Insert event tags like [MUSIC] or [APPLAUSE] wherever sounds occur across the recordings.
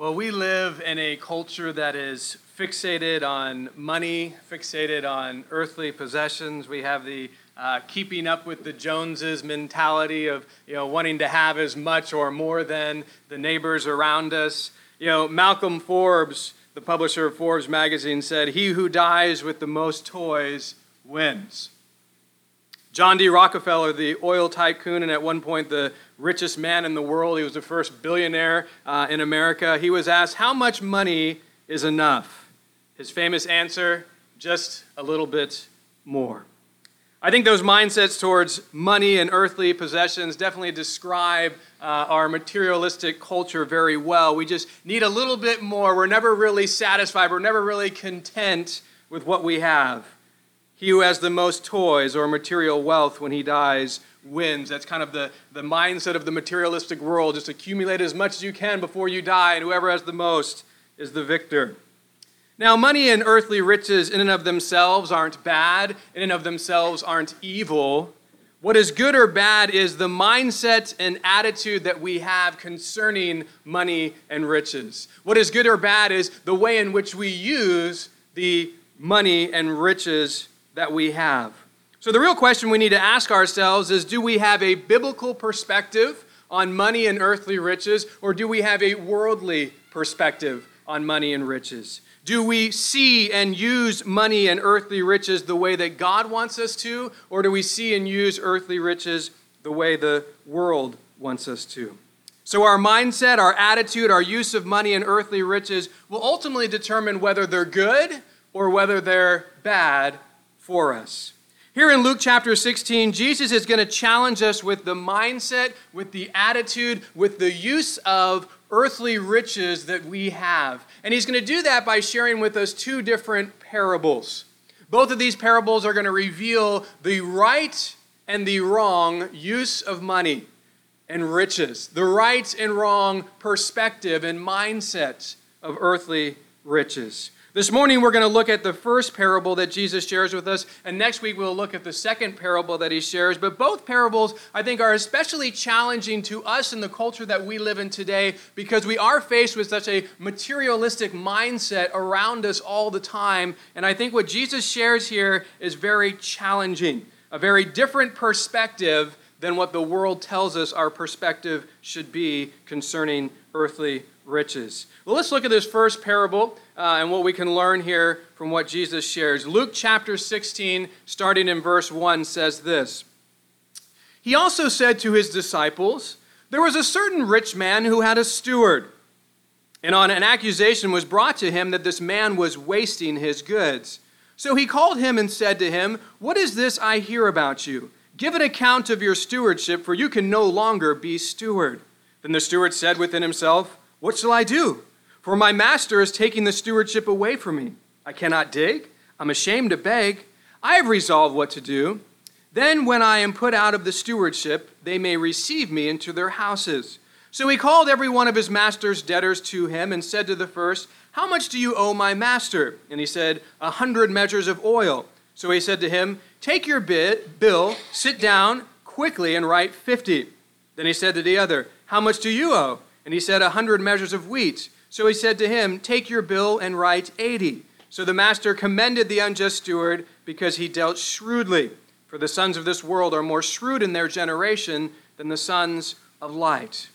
Well, we live in a culture that is fixated on money, fixated on earthly possessions. We have the uh, keeping up with the Joneses mentality of you know wanting to have as much or more than the neighbors around us. You know, Malcolm Forbes, the publisher of Forbes magazine, said, "He who dies with the most toys wins." John D. Rockefeller, the oil tycoon, and at one point the richest man in the world, he was the first billionaire uh, in America. He was asked, How much money is enough? His famous answer, Just a little bit more. I think those mindsets towards money and earthly possessions definitely describe uh, our materialistic culture very well. We just need a little bit more. We're never really satisfied, we're never really content with what we have. He who has the most toys or material wealth when he dies wins. That's kind of the, the mindset of the materialistic world. Just accumulate as much as you can before you die, and whoever has the most is the victor. Now, money and earthly riches in and of themselves aren't bad, in and of themselves aren't evil. What is good or bad is the mindset and attitude that we have concerning money and riches. What is good or bad is the way in which we use the money and riches that we have. So, the real question we need to ask ourselves is do we have a biblical perspective on money and earthly riches, or do we have a worldly perspective on money and riches? Do we see and use money and earthly riches the way that God wants us to, or do we see and use earthly riches the way the world wants us to? So, our mindset, our attitude, our use of money and earthly riches will ultimately determine whether they're good or whether they're bad for us. Here in Luke chapter 16, Jesus is going to challenge us with the mindset, with the attitude, with the use of earthly riches that we have. And he's going to do that by sharing with us two different parables. Both of these parables are going to reveal the right and the wrong use of money and riches, the right and wrong perspective and mindset of earthly riches. This morning, we're going to look at the first parable that Jesus shares with us, and next week, we'll look at the second parable that he shares. But both parables, I think, are especially challenging to us in the culture that we live in today because we are faced with such a materialistic mindset around us all the time. And I think what Jesus shares here is very challenging, a very different perspective than what the world tells us our perspective should be concerning earthly riches. Well, let's look at this first parable uh, and what we can learn here from what Jesus shares. Luke chapter 16, starting in verse 1, says this He also said to his disciples, There was a certain rich man who had a steward, and on an accusation was brought to him that this man was wasting his goods. So he called him and said to him, What is this I hear about you? Give an account of your stewardship, for you can no longer be steward. Then the steward said within himself, what shall I do? For my master is taking the stewardship away from me. I cannot dig. I'm ashamed to beg. I have resolved what to do. Then, when I am put out of the stewardship, they may receive me into their houses. So he called every one of his master's debtors to him and said to the first, How much do you owe my master? And he said, A hundred measures of oil. So he said to him, Take your bid, bill, sit down quickly, and write fifty. Then he said to the other, How much do you owe? And he said, A hundred measures of wheat. So he said to him, Take your bill and write eighty. So the master commended the unjust steward because he dealt shrewdly. For the sons of this world are more shrewd in their generation than the sons of light.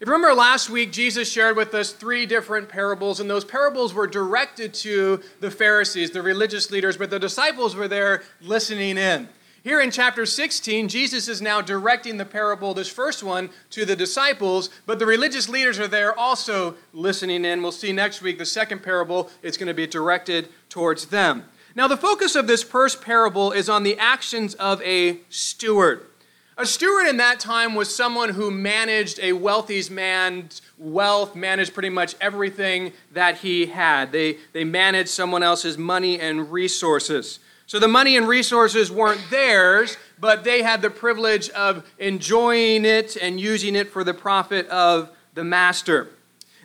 If you remember last week, Jesus shared with us three different parables, and those parables were directed to the Pharisees, the religious leaders, but the disciples were there listening in. Here in chapter 16, Jesus is now directing the parable, this first one, to the disciples, but the religious leaders are there also listening in. We'll see next week the second parable, it's going to be directed towards them. Now, the focus of this first parable is on the actions of a steward. A steward in that time was someone who managed a wealthy man's wealth, managed pretty much everything that he had. They, they managed someone else's money and resources. So the money and resources weren't theirs, but they had the privilege of enjoying it and using it for the profit of the master.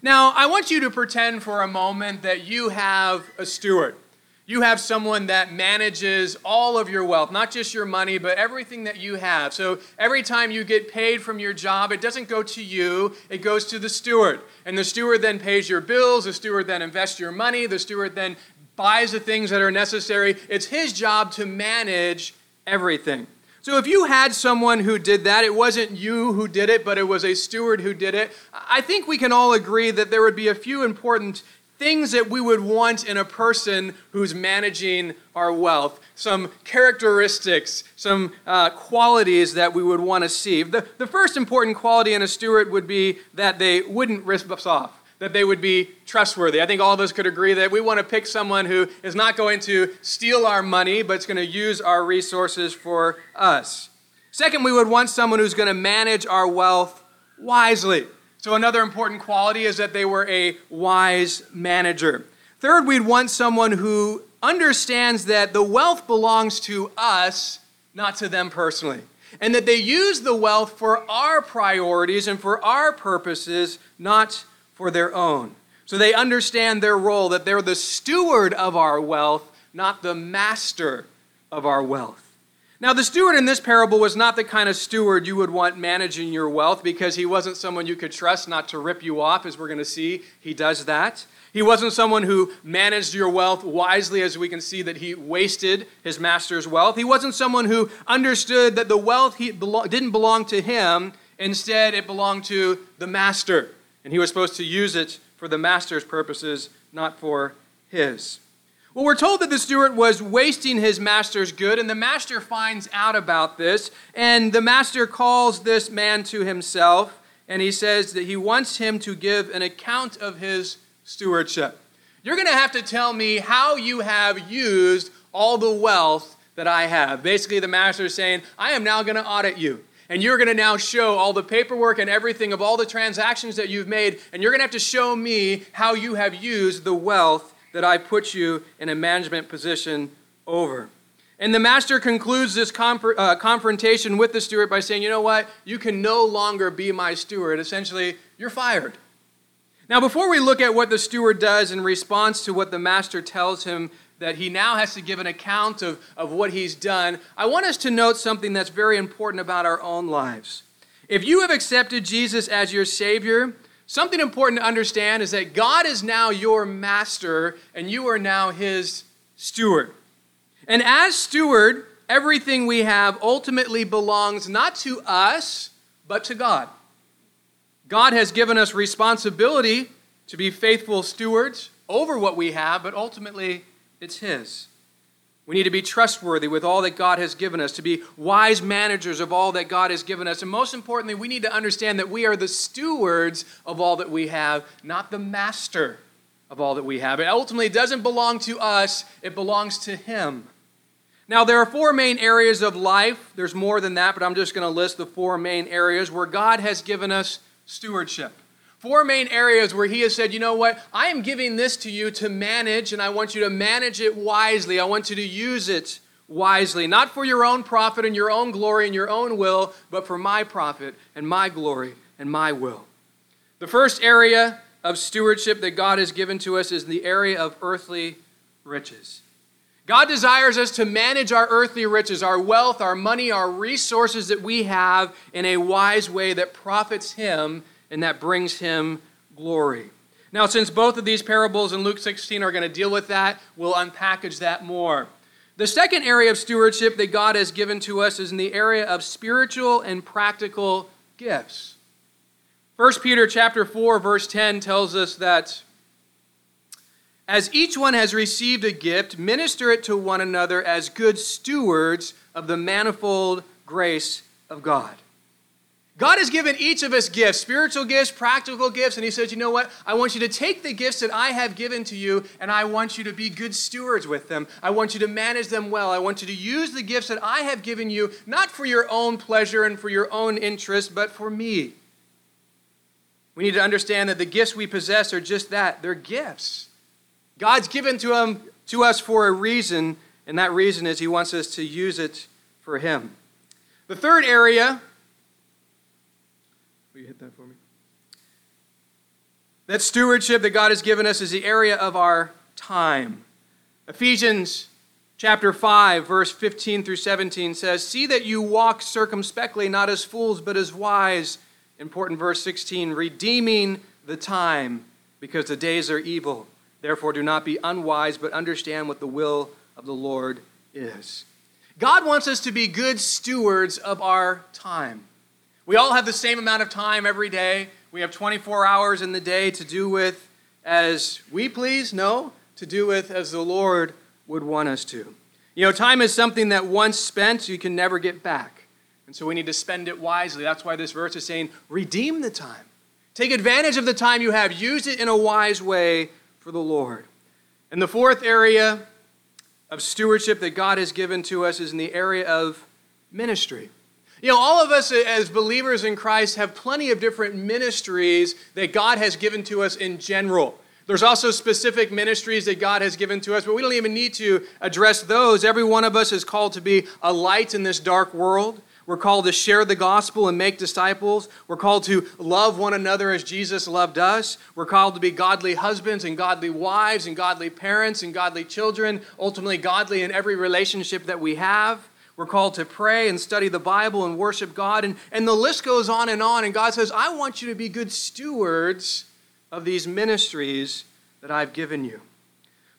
Now, I want you to pretend for a moment that you have a steward. You have someone that manages all of your wealth, not just your money, but everything that you have. So every time you get paid from your job, it doesn't go to you, it goes to the steward. And the steward then pays your bills, the steward then invests your money, the steward then buys the things that are necessary. It's his job to manage everything. So if you had someone who did that, it wasn't you who did it, but it was a steward who did it, I think we can all agree that there would be a few important things that we would want in a person who's managing our wealth, some characteristics, some uh, qualities that we would want to see. The, the first important quality in a steward would be that they wouldn't risk us off. That they would be trustworthy. I think all of us could agree that we want to pick someone who is not going to steal our money, but is going to use our resources for us. Second, we would want someone who's going to manage our wealth wisely. So, another important quality is that they were a wise manager. Third, we'd want someone who understands that the wealth belongs to us, not to them personally, and that they use the wealth for our priorities and for our purposes, not for their own. So, they understand their role, that they're the steward of our wealth, not the master of our wealth. Now, the steward in this parable was not the kind of steward you would want managing your wealth because he wasn't someone you could trust not to rip you off, as we're going to see. He does that. He wasn't someone who managed your wealth wisely, as we can see that he wasted his master's wealth. He wasn't someone who understood that the wealth he didn't belong to him, instead, it belonged to the master. And he was supposed to use it for the master's purposes, not for his. Well, we're told that the steward was wasting his master's good, and the master finds out about this, and the master calls this man to himself, and he says that he wants him to give an account of his stewardship. You're going to have to tell me how you have used all the wealth that I have. Basically, the master is saying, I am now going to audit you. And you're going to now show all the paperwork and everything of all the transactions that you've made, and you're going to have to show me how you have used the wealth that I put you in a management position over. And the master concludes this uh, confrontation with the steward by saying, You know what? You can no longer be my steward. Essentially, you're fired. Now, before we look at what the steward does in response to what the master tells him that he now has to give an account of, of what he's done, I want us to note something that's very important about our own lives. If you have accepted Jesus as your Savior, Something important to understand is that God is now your master and you are now his steward. And as steward, everything we have ultimately belongs not to us, but to God. God has given us responsibility to be faithful stewards over what we have, but ultimately it's his. We need to be trustworthy with all that God has given us, to be wise managers of all that God has given us. And most importantly, we need to understand that we are the stewards of all that we have, not the master of all that we have. It ultimately doesn't belong to us, it belongs to Him. Now, there are four main areas of life. There's more than that, but I'm just going to list the four main areas where God has given us stewardship. Four main areas where he has said, you know what? I am giving this to you to manage, and I want you to manage it wisely. I want you to use it wisely, not for your own profit and your own glory and your own will, but for my profit and my glory and my will. The first area of stewardship that God has given to us is the area of earthly riches. God desires us to manage our earthly riches, our wealth, our money, our resources that we have in a wise way that profits Him and that brings him glory. Now, since both of these parables in Luke 16 are going to deal with that, we'll unpackage that more. The second area of stewardship that God has given to us is in the area of spiritual and practical gifts. 1 Peter chapter 4 verse 10 tells us that as each one has received a gift, minister it to one another as good stewards of the manifold grace of God. God has given each of us gifts, spiritual gifts, practical gifts, and He says, You know what? I want you to take the gifts that I have given to you, and I want you to be good stewards with them. I want you to manage them well. I want you to use the gifts that I have given you, not for your own pleasure and for your own interest, but for me. We need to understand that the gifts we possess are just that they're gifts. God's given to, them, to us for a reason, and that reason is He wants us to use it for Him. The third area Will you hit that for me? That stewardship that God has given us is the area of our time. Ephesians chapter 5, verse 15 through 17 says, See that you walk circumspectly, not as fools, but as wise. Important verse 16, redeeming the time, because the days are evil. Therefore, do not be unwise, but understand what the will of the Lord is. God wants us to be good stewards of our time. We all have the same amount of time every day. We have 24 hours in the day to do with as we please? No, to do with as the Lord would want us to. You know, time is something that once spent, you can never get back. And so we need to spend it wisely. That's why this verse is saying, redeem the time. Take advantage of the time you have. Use it in a wise way for the Lord. And the fourth area of stewardship that God has given to us is in the area of ministry. You know, all of us as believers in Christ have plenty of different ministries that God has given to us in general. There's also specific ministries that God has given to us, but we don't even need to address those. Every one of us is called to be a light in this dark world. We're called to share the gospel and make disciples. We're called to love one another as Jesus loved us. We're called to be godly husbands and godly wives and godly parents and godly children, ultimately, godly in every relationship that we have. We're called to pray and study the Bible and worship God. And, and the list goes on and on. And God says, I want you to be good stewards of these ministries that I've given you.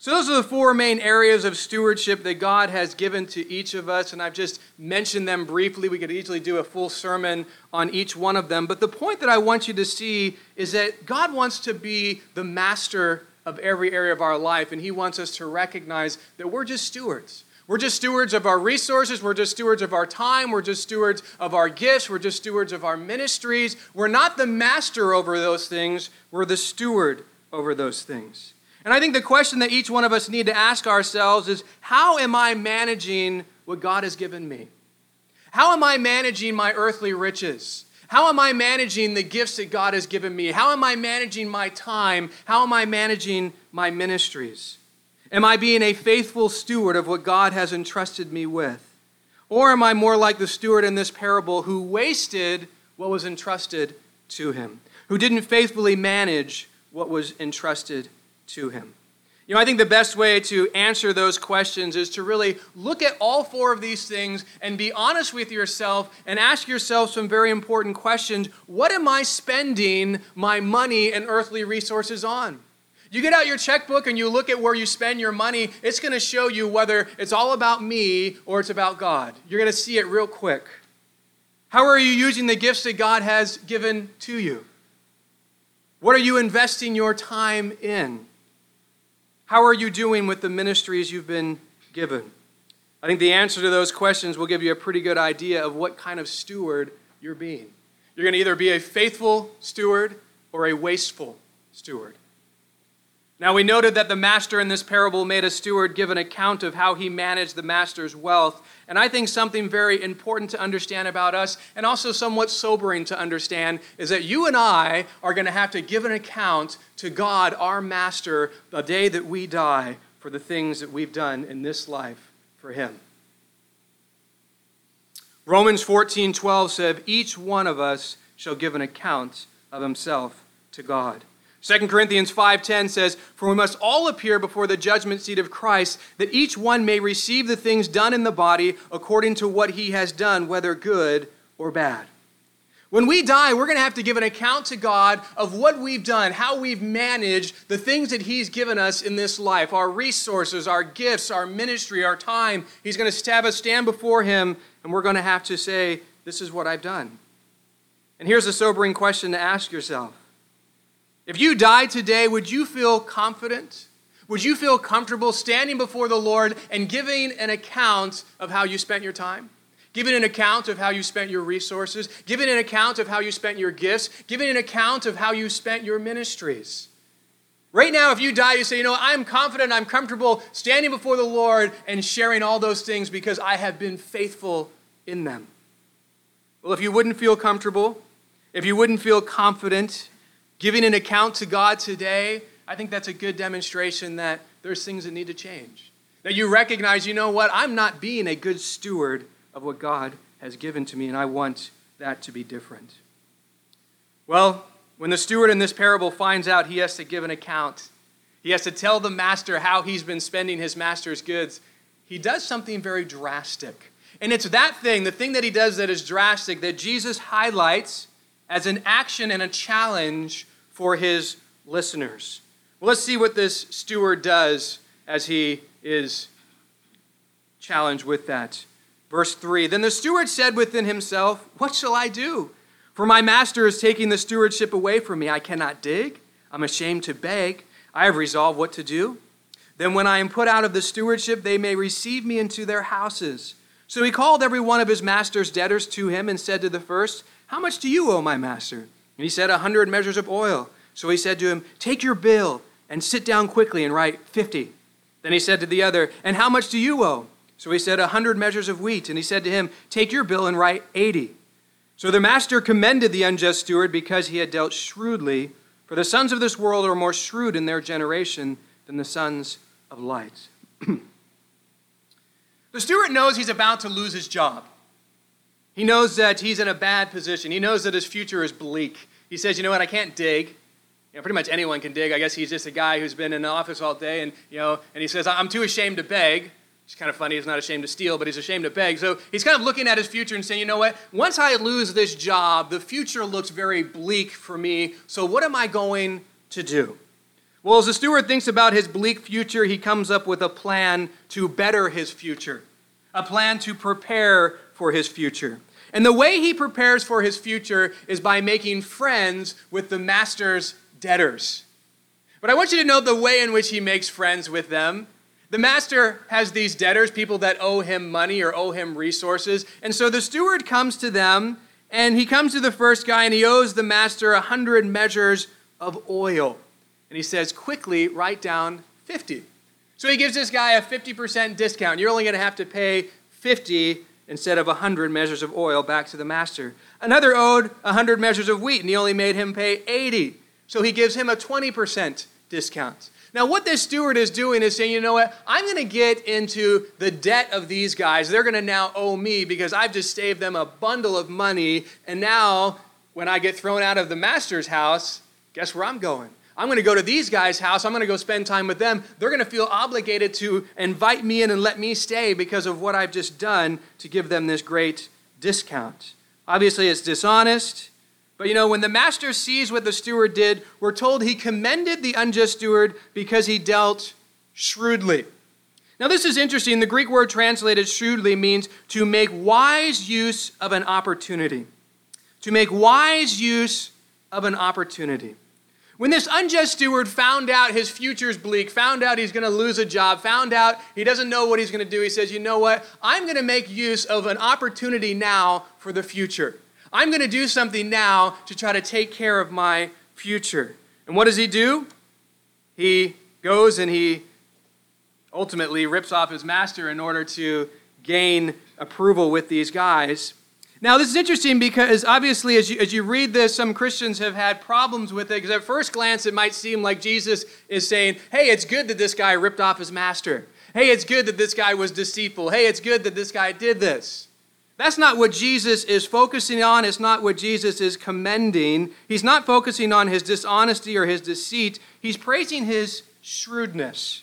So, those are the four main areas of stewardship that God has given to each of us, and I've just mentioned them briefly. We could easily do a full sermon on each one of them. But the point that I want you to see is that God wants to be the master of every area of our life, and He wants us to recognize that we're just stewards. We're just stewards of our resources. We're just stewards of our time. We're just stewards of our gifts. We're just stewards of our ministries. We're not the master over those things. We're the steward over those things. And I think the question that each one of us need to ask ourselves is how am I managing what God has given me? How am I managing my earthly riches? How am I managing the gifts that God has given me? How am I managing my time? How am I managing my ministries? Am I being a faithful steward of what God has entrusted me with? Or am I more like the steward in this parable who wasted what was entrusted to him, who didn't faithfully manage what was entrusted to him? You know, I think the best way to answer those questions is to really look at all four of these things and be honest with yourself and ask yourself some very important questions. What am I spending my money and earthly resources on? You get out your checkbook and you look at where you spend your money, it's going to show you whether it's all about me or it's about God. You're going to see it real quick. How are you using the gifts that God has given to you? What are you investing your time in? How are you doing with the ministries you've been given? I think the answer to those questions will give you a pretty good idea of what kind of steward you're being. You're going to either be a faithful steward or a wasteful steward. Now, we noted that the master in this parable made a steward give an account of how he managed the master's wealth. And I think something very important to understand about us, and also somewhat sobering to understand, is that you and I are going to have to give an account to God, our master, the day that we die for the things that we've done in this life for him. Romans 14 12 said, Each one of us shall give an account of himself to God. 2 Corinthians 5:10 says, "For we must all appear before the judgment seat of Christ, that each one may receive the things done in the body according to what he has done, whether good or bad." When we die, we're going to have to give an account to God of what we've done, how we've managed the things that He's given us in this life our resources, our gifts, our ministry, our time. He's going to have us stand before Him, and we're going to have to say, This is what I've done. And here's a sobering question to ask yourself if you died today, would you feel confident? Would you feel comfortable standing before the Lord and giving an account of how you spent your time? Giving an account of how you spent your resources, giving an account of how you spent your gifts, giving an account of how you spent your ministries. Right now, if you die, you say, you know, I'm confident, I'm comfortable standing before the Lord and sharing all those things because I have been faithful in them. Well, if you wouldn't feel comfortable, if you wouldn't feel confident, Giving an account to God today, I think that's a good demonstration that there's things that need to change. That you recognize, you know what, I'm not being a good steward of what God has given to me, and I want that to be different. Well, when the steward in this parable finds out he has to give an account, he has to tell the master how he's been spending his master's goods, he does something very drastic. And it's that thing, the thing that he does that is drastic, that Jesus highlights as an action and a challenge for his listeners. Well, let's see what this steward does as he is challenged with that. Verse 3 Then the steward said within himself, What shall I do? For my master is taking the stewardship away from me. I cannot dig. I'm ashamed to beg. I have resolved what to do. Then, when I am put out of the stewardship, they may receive me into their houses. So he called every one of his master's debtors to him and said to the first, How much do you owe my master? And he said, A hundred measures of oil. So he said to him, Take your bill and sit down quickly and write fifty. Then he said to the other, And how much do you owe? So he said, A hundred measures of wheat. And he said to him, Take your bill and write eighty. So the master commended the unjust steward because he had dealt shrewdly. For the sons of this world are more shrewd in their generation than the sons of light. [CLEARS THROAT] the steward knows he's about to lose his job. He knows that he's in a bad position. He knows that his future is bleak. He says, You know what? I can't dig. You know, pretty much anyone can dig. I guess he's just a guy who's been in the office all day, and, you know, and he says, I'm too ashamed to beg. It's kind of funny. He's not ashamed to steal, but he's ashamed to beg. So he's kind of looking at his future and saying, you know what? Once I lose this job, the future looks very bleak for me. So what am I going to do? Well, as the steward thinks about his bleak future, he comes up with a plan to better his future, a plan to prepare for his future. And the way he prepares for his future is by making friends with the master's debtors. But I want you to know the way in which he makes friends with them the master has these debtors, people that owe him money or owe him resources. And so the steward comes to them, and he comes to the first guy, and he owes the master a hundred measures of oil. And he says, quickly write down 50. So he gives this guy a 50% discount. You're only going to have to pay 50 instead of a 100 measures of oil back to the master. Another owed a 100 measures of wheat, and he only made him pay 80. So he gives him a 20% discount. Now, what this steward is doing is saying, you know what? I'm going to get into the debt of these guys. They're going to now owe me because I've just saved them a bundle of money. And now, when I get thrown out of the master's house, guess where I'm going? I'm going to go to these guys' house. I'm going to go spend time with them. They're going to feel obligated to invite me in and let me stay because of what I've just done to give them this great discount. Obviously, it's dishonest. But you know, when the master sees what the steward did, we're told he commended the unjust steward because he dealt shrewdly. Now, this is interesting. The Greek word translated shrewdly means to make wise use of an opportunity. To make wise use of an opportunity. When this unjust steward found out his future's bleak, found out he's going to lose a job, found out he doesn't know what he's going to do, he says, You know what? I'm going to make use of an opportunity now for the future. I'm going to do something now to try to take care of my future. And what does he do? He goes and he ultimately rips off his master in order to gain approval with these guys. Now, this is interesting because obviously, as you, as you read this, some Christians have had problems with it because at first glance, it might seem like Jesus is saying, Hey, it's good that this guy ripped off his master. Hey, it's good that this guy was deceitful. Hey, it's good that this guy did this. That's not what Jesus is focusing on. It's not what Jesus is commending. He's not focusing on his dishonesty or his deceit. He's praising his shrewdness,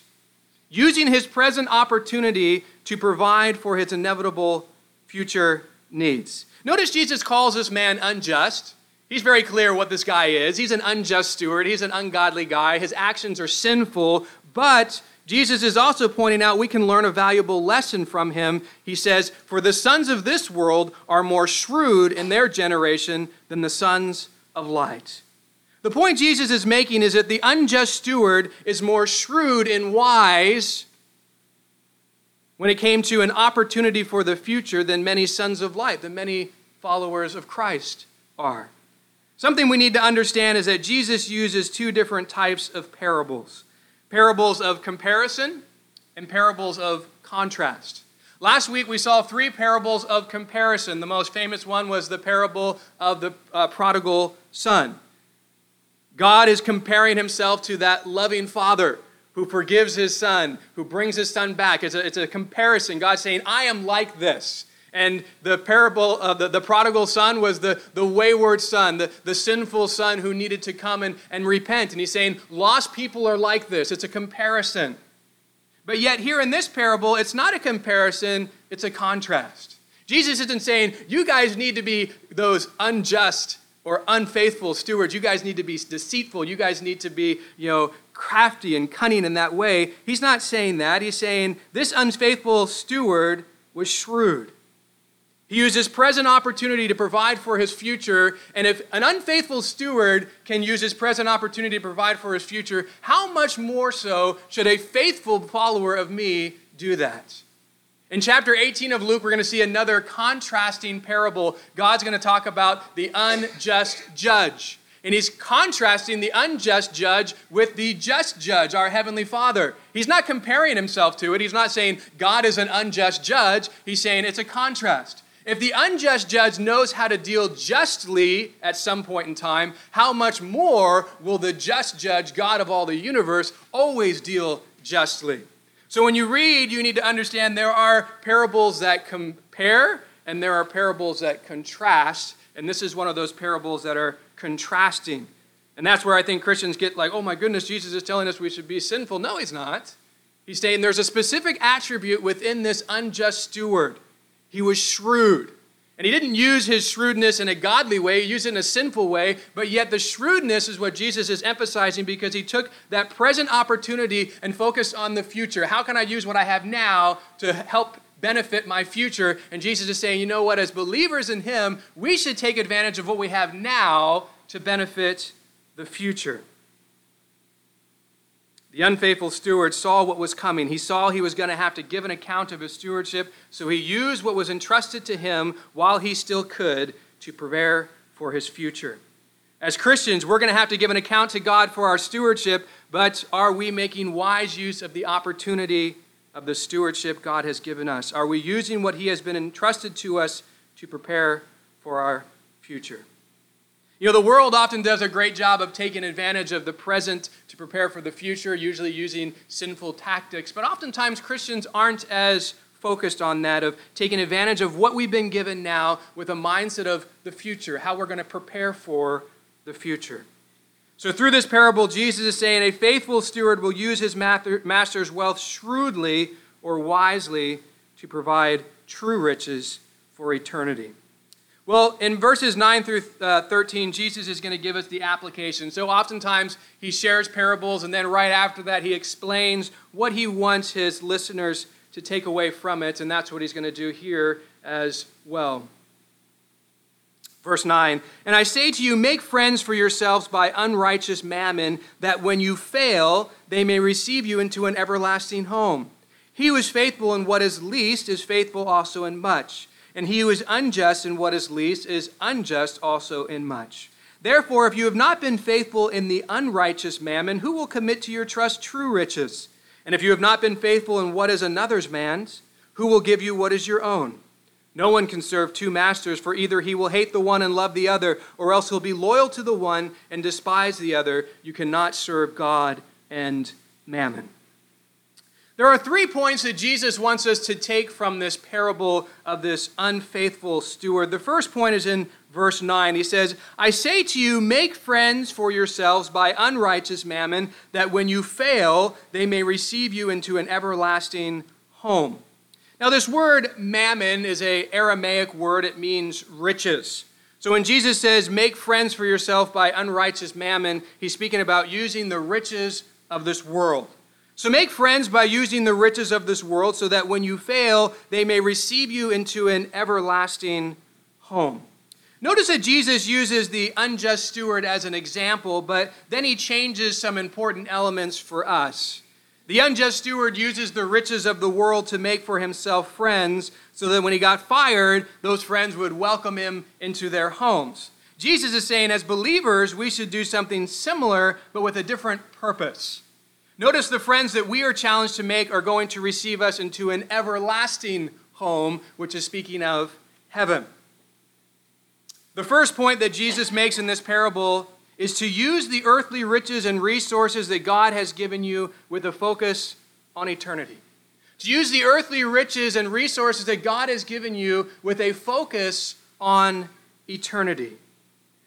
using his present opportunity to provide for his inevitable future needs. Notice Jesus calls this man unjust. He's very clear what this guy is. He's an unjust steward, he's an ungodly guy. His actions are sinful, but Jesus is also pointing out we can learn a valuable lesson from him. He says, For the sons of this world are more shrewd in their generation than the sons of light. The point Jesus is making is that the unjust steward is more shrewd and wise when it came to an opportunity for the future than many sons of light, than many followers of Christ are. Something we need to understand is that Jesus uses two different types of parables parables of comparison and parables of contrast. Last week we saw three parables of comparison. The most famous one was the parable of the uh, prodigal son. God is comparing himself to that loving father who forgives his son, who brings his son back. It's a, it's a comparison. God saying, I am like this. And the parable of the, the prodigal son was the, the wayward son, the, the sinful son who needed to come and, and repent. And he's saying, lost people are like this. It's a comparison. But yet, here in this parable, it's not a comparison, it's a contrast. Jesus isn't saying, you guys need to be those unjust or unfaithful stewards. You guys need to be deceitful. You guys need to be, you know, crafty and cunning in that way. He's not saying that. He's saying this unfaithful steward was shrewd. He used his present opportunity to provide for his future. And if an unfaithful steward can use his present opportunity to provide for his future, how much more so should a faithful follower of me do that? In chapter 18 of Luke, we're going to see another contrasting parable. God's going to talk about the unjust judge. And he's contrasting the unjust judge with the just judge, our Heavenly Father. He's not comparing himself to it. He's not saying God is an unjust judge. He's saying it's a contrast. If the unjust judge knows how to deal justly at some point in time, how much more will the just judge, God of all the universe, always deal justly? So when you read, you need to understand there are parables that compare and there are parables that contrast. And this is one of those parables that are contrasting. And that's where I think Christians get like, oh my goodness, Jesus is telling us we should be sinful. No, he's not. He's saying there's a specific attribute within this unjust steward he was shrewd. And he didn't use his shrewdness in a godly way, he used it in a sinful way, but yet the shrewdness is what Jesus is emphasizing because he took that present opportunity and focused on the future. How can I use what I have now to help benefit my future? And Jesus is saying, you know what, as believers in him, we should take advantage of what we have now to benefit the future. The unfaithful steward saw what was coming. He saw he was going to have to give an account of his stewardship, so he used what was entrusted to him while he still could to prepare for his future. As Christians, we're going to have to give an account to God for our stewardship, but are we making wise use of the opportunity of the stewardship God has given us? Are we using what he has been entrusted to us to prepare for our future? You know, the world often does a great job of taking advantage of the present prepare for the future, usually using sinful tactics. But oftentimes, Christians aren't as focused on that of taking advantage of what we've been given now with a mindset of the future, how we're going to prepare for the future. So, through this parable, Jesus is saying a faithful steward will use his master's wealth shrewdly or wisely to provide true riches for eternity. Well, in verses 9 through uh, 13, Jesus is going to give us the application. So oftentimes he shares parables, and then right after that, he explains what he wants his listeners to take away from it, and that's what he's going to do here as well. Verse 9, and I say to you, make friends for yourselves by unrighteous mammon, that when you fail, they may receive you into an everlasting home. He who is faithful in what is least is faithful also in much and he who is unjust in what is least is unjust also in much. Therefore, if you have not been faithful in the unrighteous mammon, who will commit to your trust true riches? And if you have not been faithful in what is another's man's, who will give you what is your own? No one can serve two masters, for either he will hate the one and love the other, or else he'll be loyal to the one and despise the other. You cannot serve God and mammon. There are three points that Jesus wants us to take from this parable of this unfaithful steward. The first point is in verse 9. He says, I say to you, make friends for yourselves by unrighteous mammon, that when you fail, they may receive you into an everlasting home. Now, this word mammon is a Aramaic word. It means riches. So when Jesus says, make friends for yourself by unrighteous mammon, he's speaking about using the riches of this world. So make friends by using the riches of this world so that when you fail, they may receive you into an everlasting home. Notice that Jesus uses the unjust steward as an example, but then he changes some important elements for us. The unjust steward uses the riches of the world to make for himself friends so that when he got fired, those friends would welcome him into their homes. Jesus is saying, as believers, we should do something similar, but with a different purpose. Notice the friends that we are challenged to make are going to receive us into an everlasting home, which is speaking of heaven. The first point that Jesus makes in this parable is to use the earthly riches and resources that God has given you with a focus on eternity. To use the earthly riches and resources that God has given you with a focus on eternity.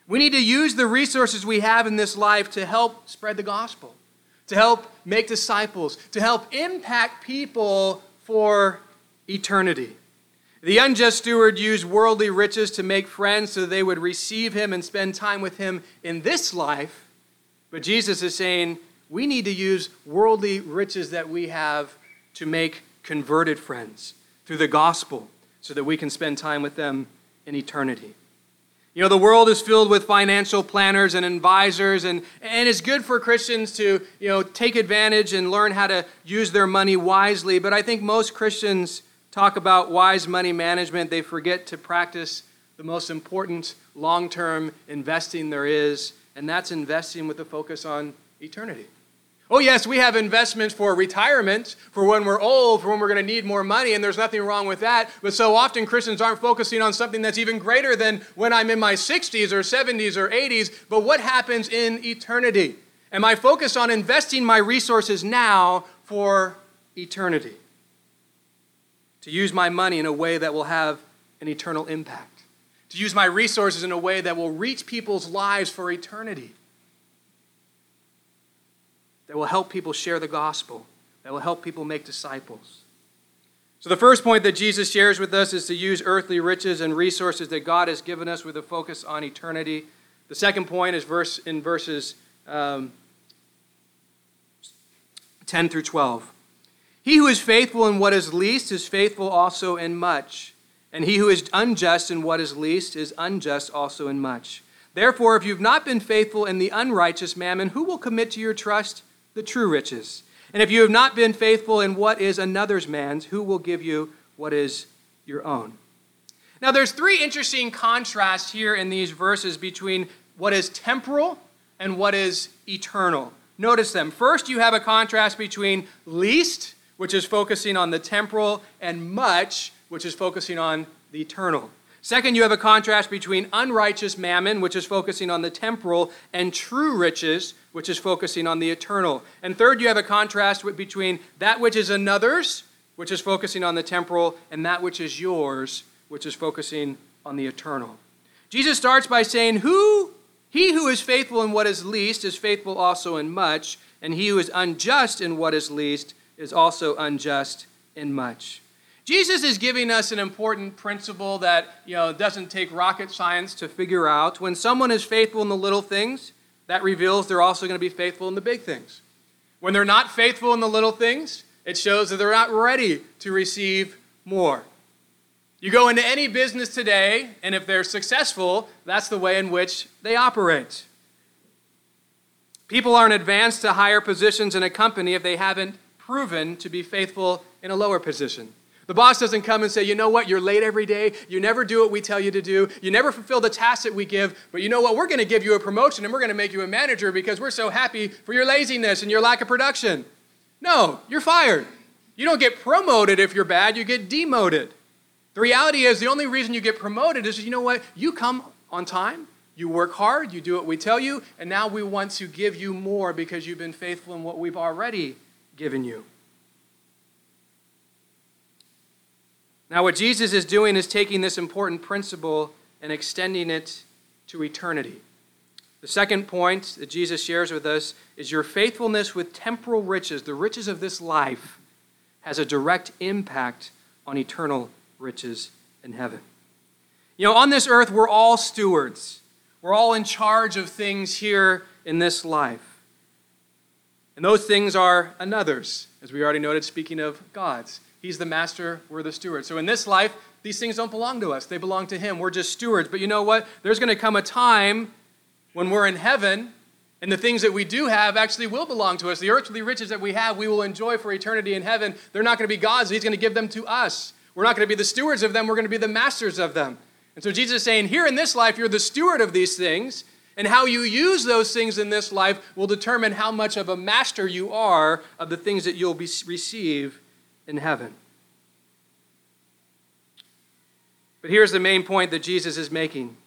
We need to use the resources we have in this life to help spread the gospel, to help make disciples, to help impact people for eternity. The unjust steward used worldly riches to make friends so they would receive him and spend time with him in this life. But Jesus is saying we need to use worldly riches that we have to make converted friends through the gospel so that we can spend time with them in eternity. You know, the world is filled with financial planners and advisors, and, and it's good for Christians to, you know, take advantage and learn how to use their money wisely. But I think most Christians talk about wise money management, they forget to practice the most important long term investing there is, and that's investing with a focus on eternity. Oh, yes, we have investments for retirement, for when we're old, for when we're going to need more money, and there's nothing wrong with that. But so often Christians aren't focusing on something that's even greater than when I'm in my 60s or 70s or 80s. But what happens in eternity? Am I focused on investing my resources now for eternity? to use my money in a way that will have an eternal impact, to use my resources in a way that will reach people's lives for eternity, that will help people share the gospel, that will help people make disciples. So, the first point that Jesus shares with us is to use earthly riches and resources that God has given us with a focus on eternity. The second point is verse, in verses um, 10 through 12. He who is faithful in what is least is faithful also in much, and he who is unjust in what is least is unjust also in much. Therefore, if you've not been faithful in the unrighteous mammon, who will commit to your trust the true riches? And if you have not been faithful in what is another's man's, who will give you what is your own? Now, there's three interesting contrasts here in these verses between what is temporal and what is eternal. Notice them. First, you have a contrast between least which is focusing on the temporal, and much, which is focusing on the eternal. Second, you have a contrast between unrighteous mammon, which is focusing on the temporal, and true riches, which is focusing on the eternal. And third, you have a contrast between that which is another's, which is focusing on the temporal, and that which is yours, which is focusing on the eternal. Jesus starts by saying, Who he who is faithful in what is least is faithful also in much, and he who is unjust in what is least is also unjust in much. Jesus is giving us an important principle that you know doesn't take rocket science to figure out. When someone is faithful in the little things, that reveals they're also going to be faithful in the big things. When they're not faithful in the little things, it shows that they're not ready to receive more. You go into any business today, and if they're successful, that's the way in which they operate. People aren't advanced to higher positions in a company if they haven't proven to be faithful in a lower position. The boss doesn't come and say, you know what, you're late every day. You never do what we tell you to do. You never fulfill the tasks that we give. But you know what, we're going to give you a promotion and we're going to make you a manager because we're so happy for your laziness and your lack of production. No, you're fired. You don't get promoted if you're bad, you get demoted. The reality is, the only reason you get promoted is, you know what, you come on time, you work hard, you do what we tell you, and now we want to give you more because you've been faithful in what we've already given you. Now, what Jesus is doing is taking this important principle and extending it to eternity. The second point that Jesus shares with us is your faithfulness with temporal riches, the riches of this life, has a direct impact on eternal riches in heaven. You know, on this earth, we're all stewards. We're all in charge of things here in this life. And those things are another's, as we already noted, speaking of God's. He's the master, we're the stewards. So in this life, these things don't belong to us, they belong to Him. We're just stewards. But you know what? There's going to come a time when we're in heaven and the things that we do have actually will belong to us. The earthly riches that we have, we will enjoy for eternity in heaven. They're not going to be God's, He's going to give them to us. We're not going to be the stewards of them, we're going to be the masters of them. And so Jesus is saying, here in this life, you're the steward of these things, and how you use those things in this life will determine how much of a master you are of the things that you'll be, receive in heaven. But here's the main point that Jesus is making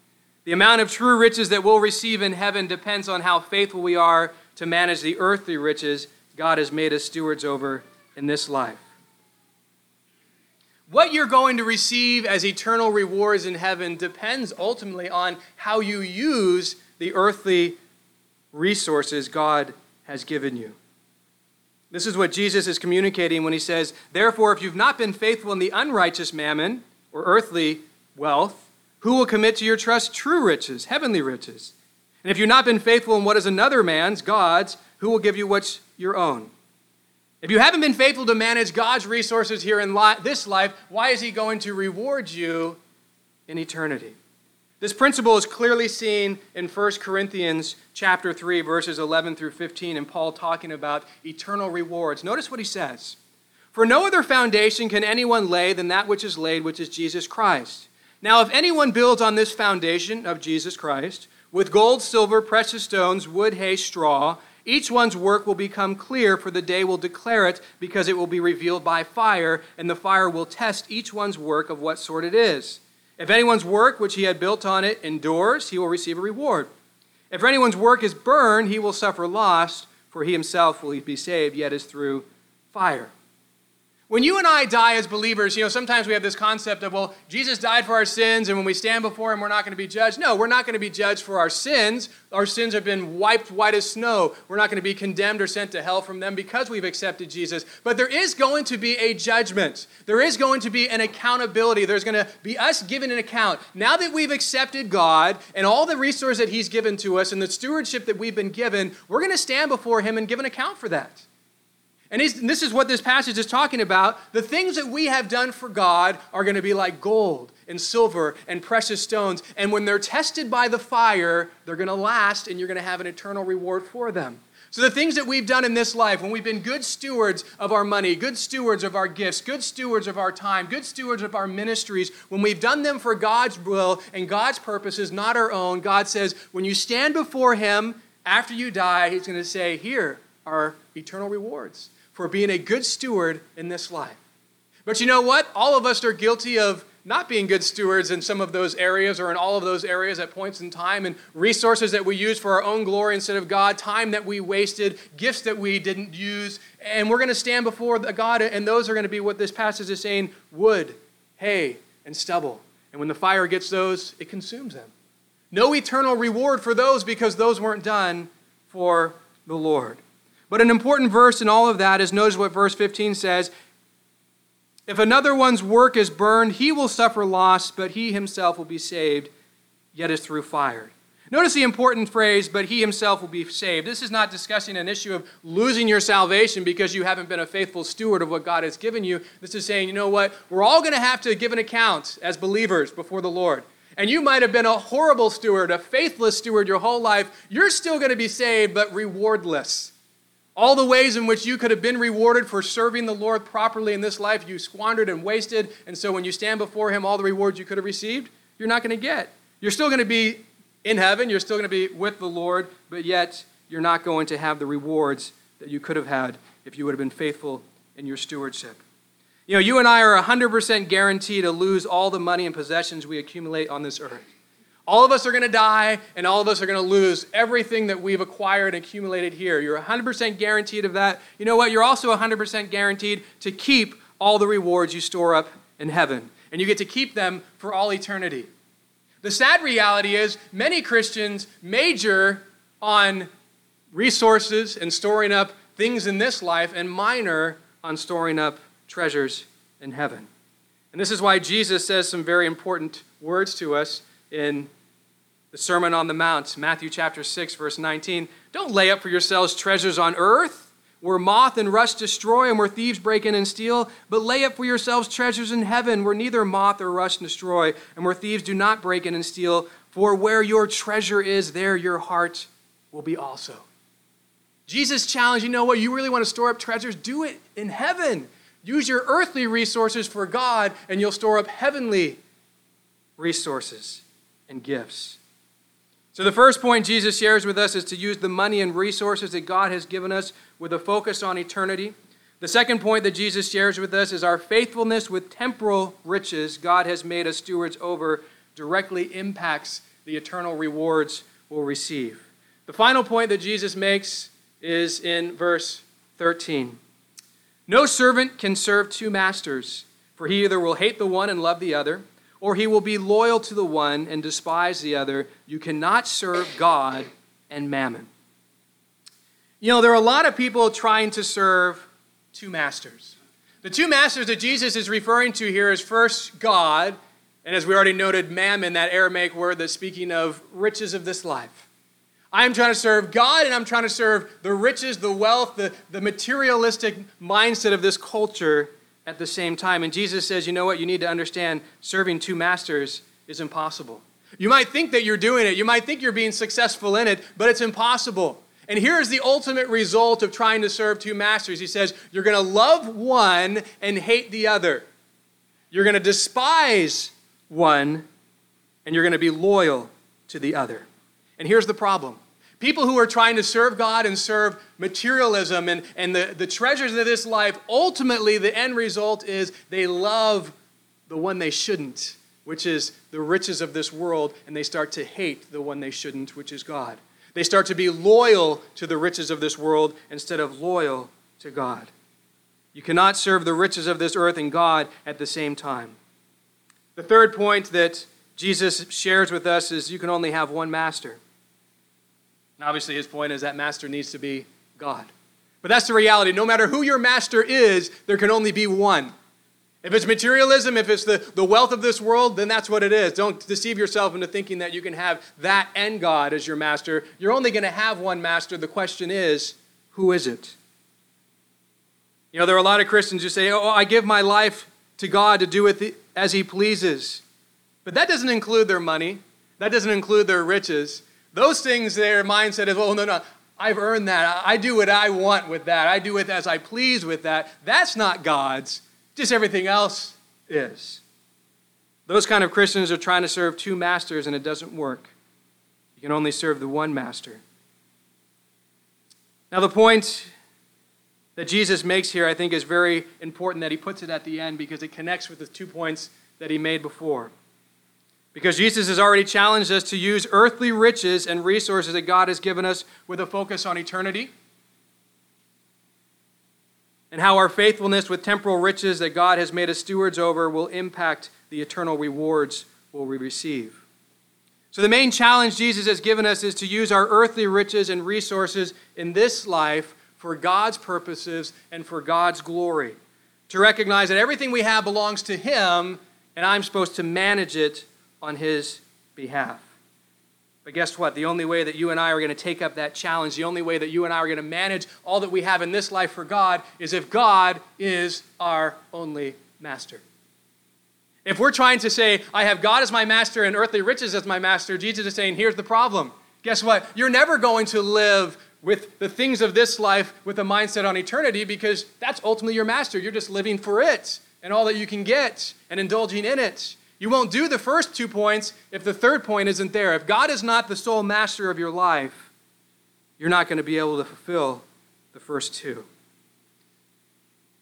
the amount of true riches that we'll receive in heaven depends on how faithful we are to manage the earthly riches God has made us stewards over in this life. what you're going to receive as eternal rewards in heaven depends ultimately on how you use the earthly resources God has given you. This is what Jesus is communicating when he says, Therefore, if you've not been faithful in the unrighteous mammon or earthly wealth, who will commit to your trust true riches, heavenly riches? And if you've not been faithful in what is another man's, God's, who will give you what's your own? If you haven't been faithful to manage God's resources here in this life, why is He going to reward you in eternity? This principle is clearly seen in 1 Corinthians chapter 3 verses 11 through 15 and Paul talking about eternal rewards. Notice what he says. For no other foundation can anyone lay than that which is laid, which is Jesus Christ. Now if anyone builds on this foundation of Jesus Christ with gold, silver, precious stones, wood, hay, straw, each one's work will become clear, for the day will declare it, because it will be revealed by fire, and the fire will test each one's work of what sort it is. If anyone's work which he had built on it endures, he will receive a reward. If anyone's work is burned, he will suffer loss, for he himself will be saved, yet is through fire. When you and I die as believers, you know, sometimes we have this concept of, well, Jesus died for our sins, and when we stand before him, we're not going to be judged. No, we're not going to be judged for our sins. Our sins have been wiped white as snow. We're not going to be condemned or sent to hell from them because we've accepted Jesus. But there is going to be a judgment. There is going to be an accountability. There's going to be us giving an account. Now that we've accepted God and all the resources that he's given to us and the stewardship that we've been given, we're going to stand before him and give an account for that. And this is what this passage is talking about. The things that we have done for God are going to be like gold and silver and precious stones. And when they're tested by the fire, they're going to last and you're going to have an eternal reward for them. So, the things that we've done in this life, when we've been good stewards of our money, good stewards of our gifts, good stewards of our time, good stewards of our ministries, when we've done them for God's will and God's purposes, not our own, God says, when you stand before Him after you die, He's going to say, Here are eternal rewards for being a good steward in this life. But you know what? All of us are guilty of not being good stewards in some of those areas or in all of those areas at points in time, and resources that we use for our own glory instead of God, time that we wasted, gifts that we didn't use. And we're going to stand before God, and those are going to be what this passage is saying wood, hay, and stubble. And when the fire gets those, it consumes them. No eternal reward for those because those weren't done for the Lord. But an important verse in all of that is notice what verse 15 says If another one's work is burned, he will suffer loss, but he himself will be saved, yet is through fire. Notice the important phrase, but he himself will be saved. This is not discussing an issue of losing your salvation because you haven't been a faithful steward of what God has given you. This is saying, you know what? We're all going to have to give an account as believers before the Lord. And you might have been a horrible steward, a faithless steward your whole life. You're still going to be saved, but rewardless. All the ways in which you could have been rewarded for serving the Lord properly in this life, you squandered and wasted. And so when you stand before Him, all the rewards you could have received, you're not going to get. You're still going to be in heaven, you're still going to be with the Lord, but yet you're not going to have the rewards that you could have had if you would have been faithful in your stewardship. You know, you and I are 100% guaranteed to lose all the money and possessions we accumulate on this earth. All of us are going to die, and all of us are going to lose everything that we've acquired and accumulated here. You're 100% guaranteed of that. You know what? You're also 100% guaranteed to keep all the rewards you store up in heaven, and you get to keep them for all eternity. The sad reality is, many Christians major on resources and storing up things in this life, and minor on storing up treasures in heaven. And this is why Jesus says some very important words to us in the Sermon on the Mount, Matthew chapter 6, verse 19. Don't lay up for yourselves treasures on earth, where moth and rust destroy and where thieves break in and steal, but lay up for yourselves treasures in heaven, where neither moth or rust destroy, and where thieves do not break in and steal. For where your treasure is, there your heart will be also. Jesus challenged, you know what, you really want to store up treasures? Do it in heaven. Use your earthly resources for God, and you'll store up heavenly resources and gifts. So, the first point Jesus shares with us is to use the money and resources that God has given us with a focus on eternity. The second point that Jesus shares with us is our faithfulness with temporal riches God has made us stewards over directly impacts the eternal rewards we'll receive. The final point that Jesus makes is in verse 13. No servant can serve two masters. For he either will hate the one and love the other, or he will be loyal to the one and despise the other. You cannot serve God and mammon. You know, there are a lot of people trying to serve two masters. The two masters that Jesus is referring to here is first God, and as we already noted, mammon, that Aramaic word that's speaking of riches of this life. I'm trying to serve God and I'm trying to serve the riches, the wealth, the, the materialistic mindset of this culture at the same time. And Jesus says, you know what? You need to understand serving two masters is impossible. You might think that you're doing it, you might think you're being successful in it, but it's impossible. And here's the ultimate result of trying to serve two masters. He says, You're going to love one and hate the other. You're going to despise one and you're going to be loyal to the other. And here's the problem people who are trying to serve God and serve materialism and, and the, the treasures of this life, ultimately, the end result is they love the one they shouldn't, which is the riches of this world, and they start to hate the one they shouldn't, which is God. They start to be loyal to the riches of this world instead of loyal to God. You cannot serve the riches of this earth and God at the same time. The third point that Jesus shares with us is you can only have one master. And obviously, his point is that master needs to be God. But that's the reality. No matter who your master is, there can only be one. If it's materialism, if it's the, the wealth of this world, then that's what it is. Don't deceive yourself into thinking that you can have that and God as your master. You're only going to have one master. The question is, who is it? You know, there are a lot of Christians who say, Oh, oh I give my life to God to do with as He pleases. But that doesn't include their money, that doesn't include their riches. Those things, their mindset is, oh, no, no, I've earned that. I do what I want with that. I do it as I please with that. That's not God's, just everything else is. Those kind of Christians are trying to serve two masters and it doesn't work. You can only serve the one master. Now, the point that Jesus makes here, I think, is very important that he puts it at the end because it connects with the two points that he made before. Because Jesus has already challenged us to use earthly riches and resources that God has given us with a focus on eternity. And how our faithfulness with temporal riches that God has made us stewards over will impact the eternal rewards we'll we receive. So, the main challenge Jesus has given us is to use our earthly riches and resources in this life for God's purposes and for God's glory. To recognize that everything we have belongs to Him, and I'm supposed to manage it on his behalf. But guess what? The only way that you and I are going to take up that challenge, the only way that you and I are going to manage all that we have in this life for God is if God is our only master. If we're trying to say, I have God as my master and earthly riches as my master, Jesus is saying, here's the problem. Guess what? You're never going to live with the things of this life with a mindset on eternity because that's ultimately your master. You're just living for it and all that you can get and indulging in it. You won't do the first two points if the third point isn't there. If God is not the sole master of your life, you're not going to be able to fulfill the first two.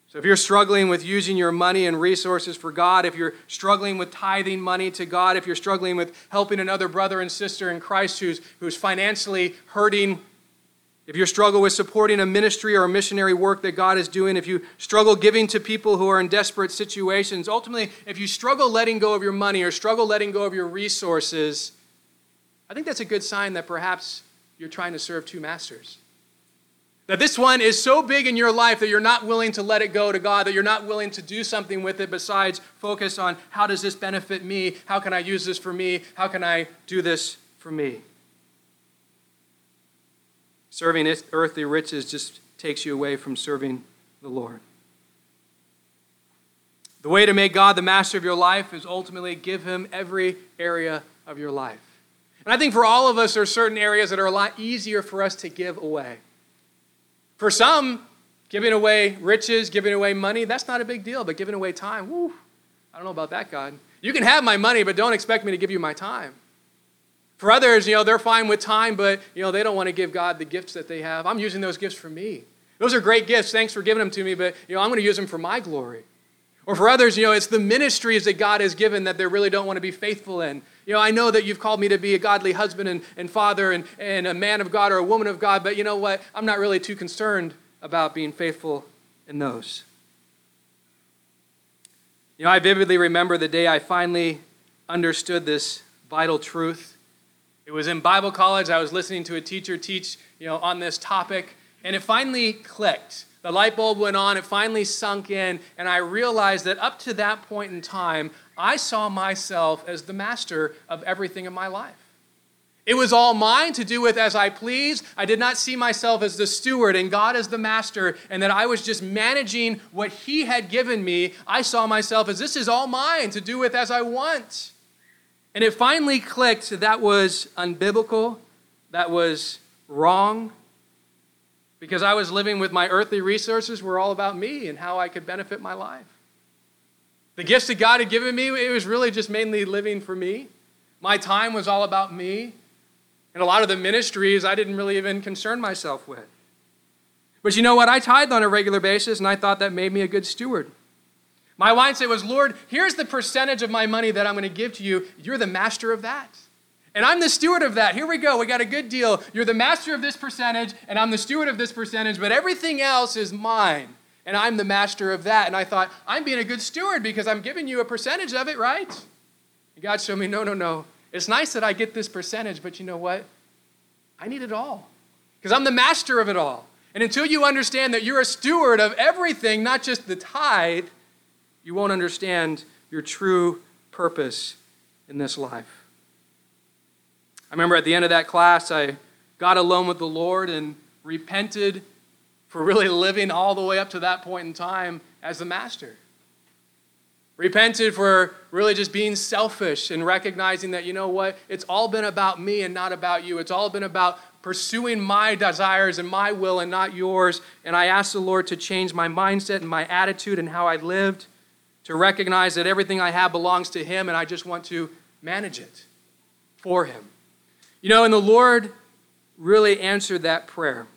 So if you're struggling with using your money and resources for God, if you're struggling with tithing money to God, if you're struggling with helping another brother and sister in Christ who's, who's financially hurting if you struggle with supporting a ministry or a missionary work that God is doing, if you struggle giving to people who are in desperate situations, ultimately, if you struggle letting go of your money or struggle letting go of your resources, I think that's a good sign that perhaps you're trying to serve two masters. That this one is so big in your life that you're not willing to let it go to God, that you're not willing to do something with it besides focus on how does this benefit me? How can I use this for me? How can I do this for me? Serving earthly riches just takes you away from serving the Lord. The way to make God the master of your life is ultimately give him every area of your life. And I think for all of us, there are certain areas that are a lot easier for us to give away. For some, giving away riches, giving away money, that's not a big deal, but giving away time, whoo, I don't know about that, God. You can have my money, but don't expect me to give you my time. For others, you know, they're fine with time, but, you know, they don't want to give God the gifts that they have. I'm using those gifts for me. Those are great gifts. Thanks for giving them to me, but, you know, I'm going to use them for my glory. Or for others, you know, it's the ministries that God has given that they really don't want to be faithful in. You know, I know that you've called me to be a godly husband and, and father and, and a man of God or a woman of God, but you know what? I'm not really too concerned about being faithful in those. You know, I vividly remember the day I finally understood this vital truth. It was in Bible college. I was listening to a teacher teach, you know, on this topic, and it finally clicked. The light bulb went on, it finally sunk in, and I realized that up to that point in time, I saw myself as the master of everything in my life. It was all mine to do with as I please. I did not see myself as the steward and God as the master, and that I was just managing what He had given me. I saw myself as this is all mine to do with as I want. And it finally clicked that was unbiblical, that was wrong, because I was living with my earthly resources were all about me and how I could benefit my life. The gifts that God had given me, it was really just mainly living for me. My time was all about me. And a lot of the ministries I didn't really even concern myself with. But you know what? I tithed on a regular basis, and I thought that made me a good steward. My mindset was, Lord, here's the percentage of my money that I'm going to give to you. You're the master of that. And I'm the steward of that. Here we go. We got a good deal. You're the master of this percentage, and I'm the steward of this percentage, but everything else is mine. And I'm the master of that. And I thought, I'm being a good steward because I'm giving you a percentage of it, right? And God showed me, no, no, no. It's nice that I get this percentage, but you know what? I need it all because I'm the master of it all. And until you understand that you're a steward of everything, not just the tithe, you won't understand your true purpose in this life. I remember at the end of that class, I got alone with the Lord and repented for really living all the way up to that point in time as the master. Repented for really just being selfish and recognizing that, you know what, it's all been about me and not about you. It's all been about pursuing my desires and my will and not yours. And I asked the Lord to change my mindset and my attitude and how I lived to recognize that everything I have belongs to Him and I just want to manage it for Him. You know, and the Lord really answered that prayer.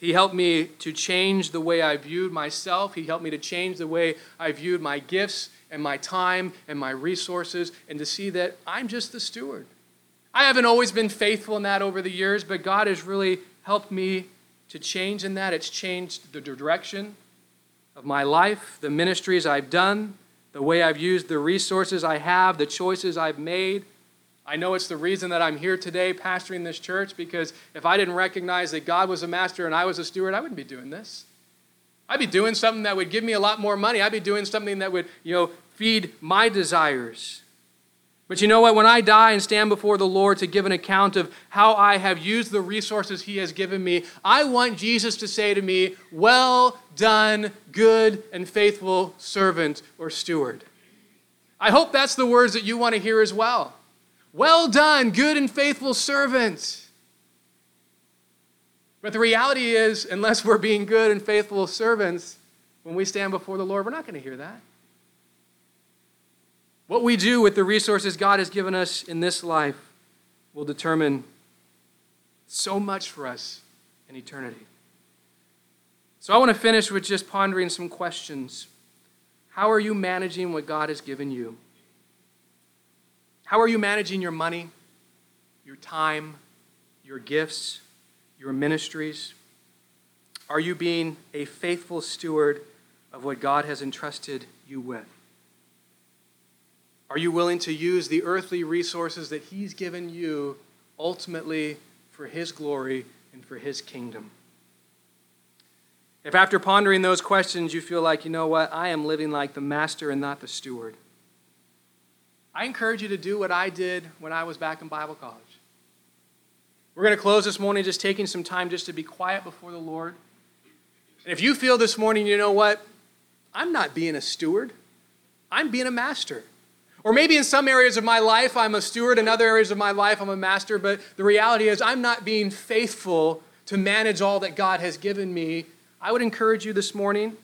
He helped me to change the way I viewed myself. He helped me to change the way I viewed my gifts and my time and my resources and to see that I'm just the steward. I haven't always been faithful in that over the years, but God has really helped me to change in that. It's changed the direction of my life, the ministries I've done, the way I've used the resources I have, the choices I've made. I know it's the reason that I'm here today pastoring this church because if I didn't recognize that God was a master and I was a steward, I wouldn't be doing this. I'd be doing something that would give me a lot more money. I'd be doing something that would, you know, feed my desires. But you know what? When I die and stand before the Lord to give an account of how I have used the resources He has given me, I want Jesus to say to me, Well done, good and faithful servant or steward. I hope that's the words that you want to hear as well. Well done, good and faithful servant. But the reality is, unless we're being good and faithful servants, when we stand before the Lord, we're not going to hear that. What we do with the resources God has given us in this life will determine so much for us in eternity. So I want to finish with just pondering some questions. How are you managing what God has given you? How are you managing your money, your time, your gifts, your ministries? Are you being a faithful steward of what God has entrusted you with? Are you willing to use the earthly resources that He's given you ultimately for His glory and for His kingdom? If after pondering those questions you feel like, you know what, I am living like the master and not the steward, I encourage you to do what I did when I was back in Bible college. We're going to close this morning just taking some time just to be quiet before the Lord. And if you feel this morning, you know what, I'm not being a steward, I'm being a master. Or maybe in some areas of my life, I'm a steward. In other areas of my life, I'm a master. But the reality is, I'm not being faithful to manage all that God has given me. I would encourage you this morning,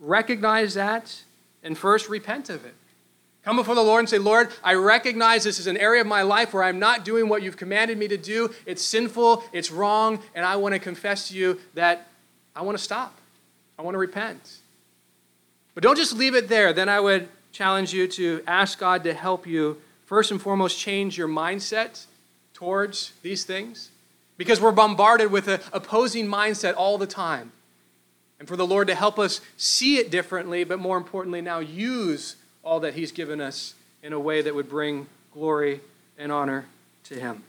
recognize that, and first repent of it. Come before the Lord and say, Lord, I recognize this is an area of my life where I'm not doing what you've commanded me to do. It's sinful, it's wrong, and I want to confess to you that I want to stop. I want to repent. But don't just leave it there. Then I would challenge you to ask God to help you, first and foremost, change your mindset towards these things. Because we're bombarded with an opposing mindset all the time. And for the Lord to help us see it differently, but more importantly, now use all that He's given us in a way that would bring glory and honor to Him.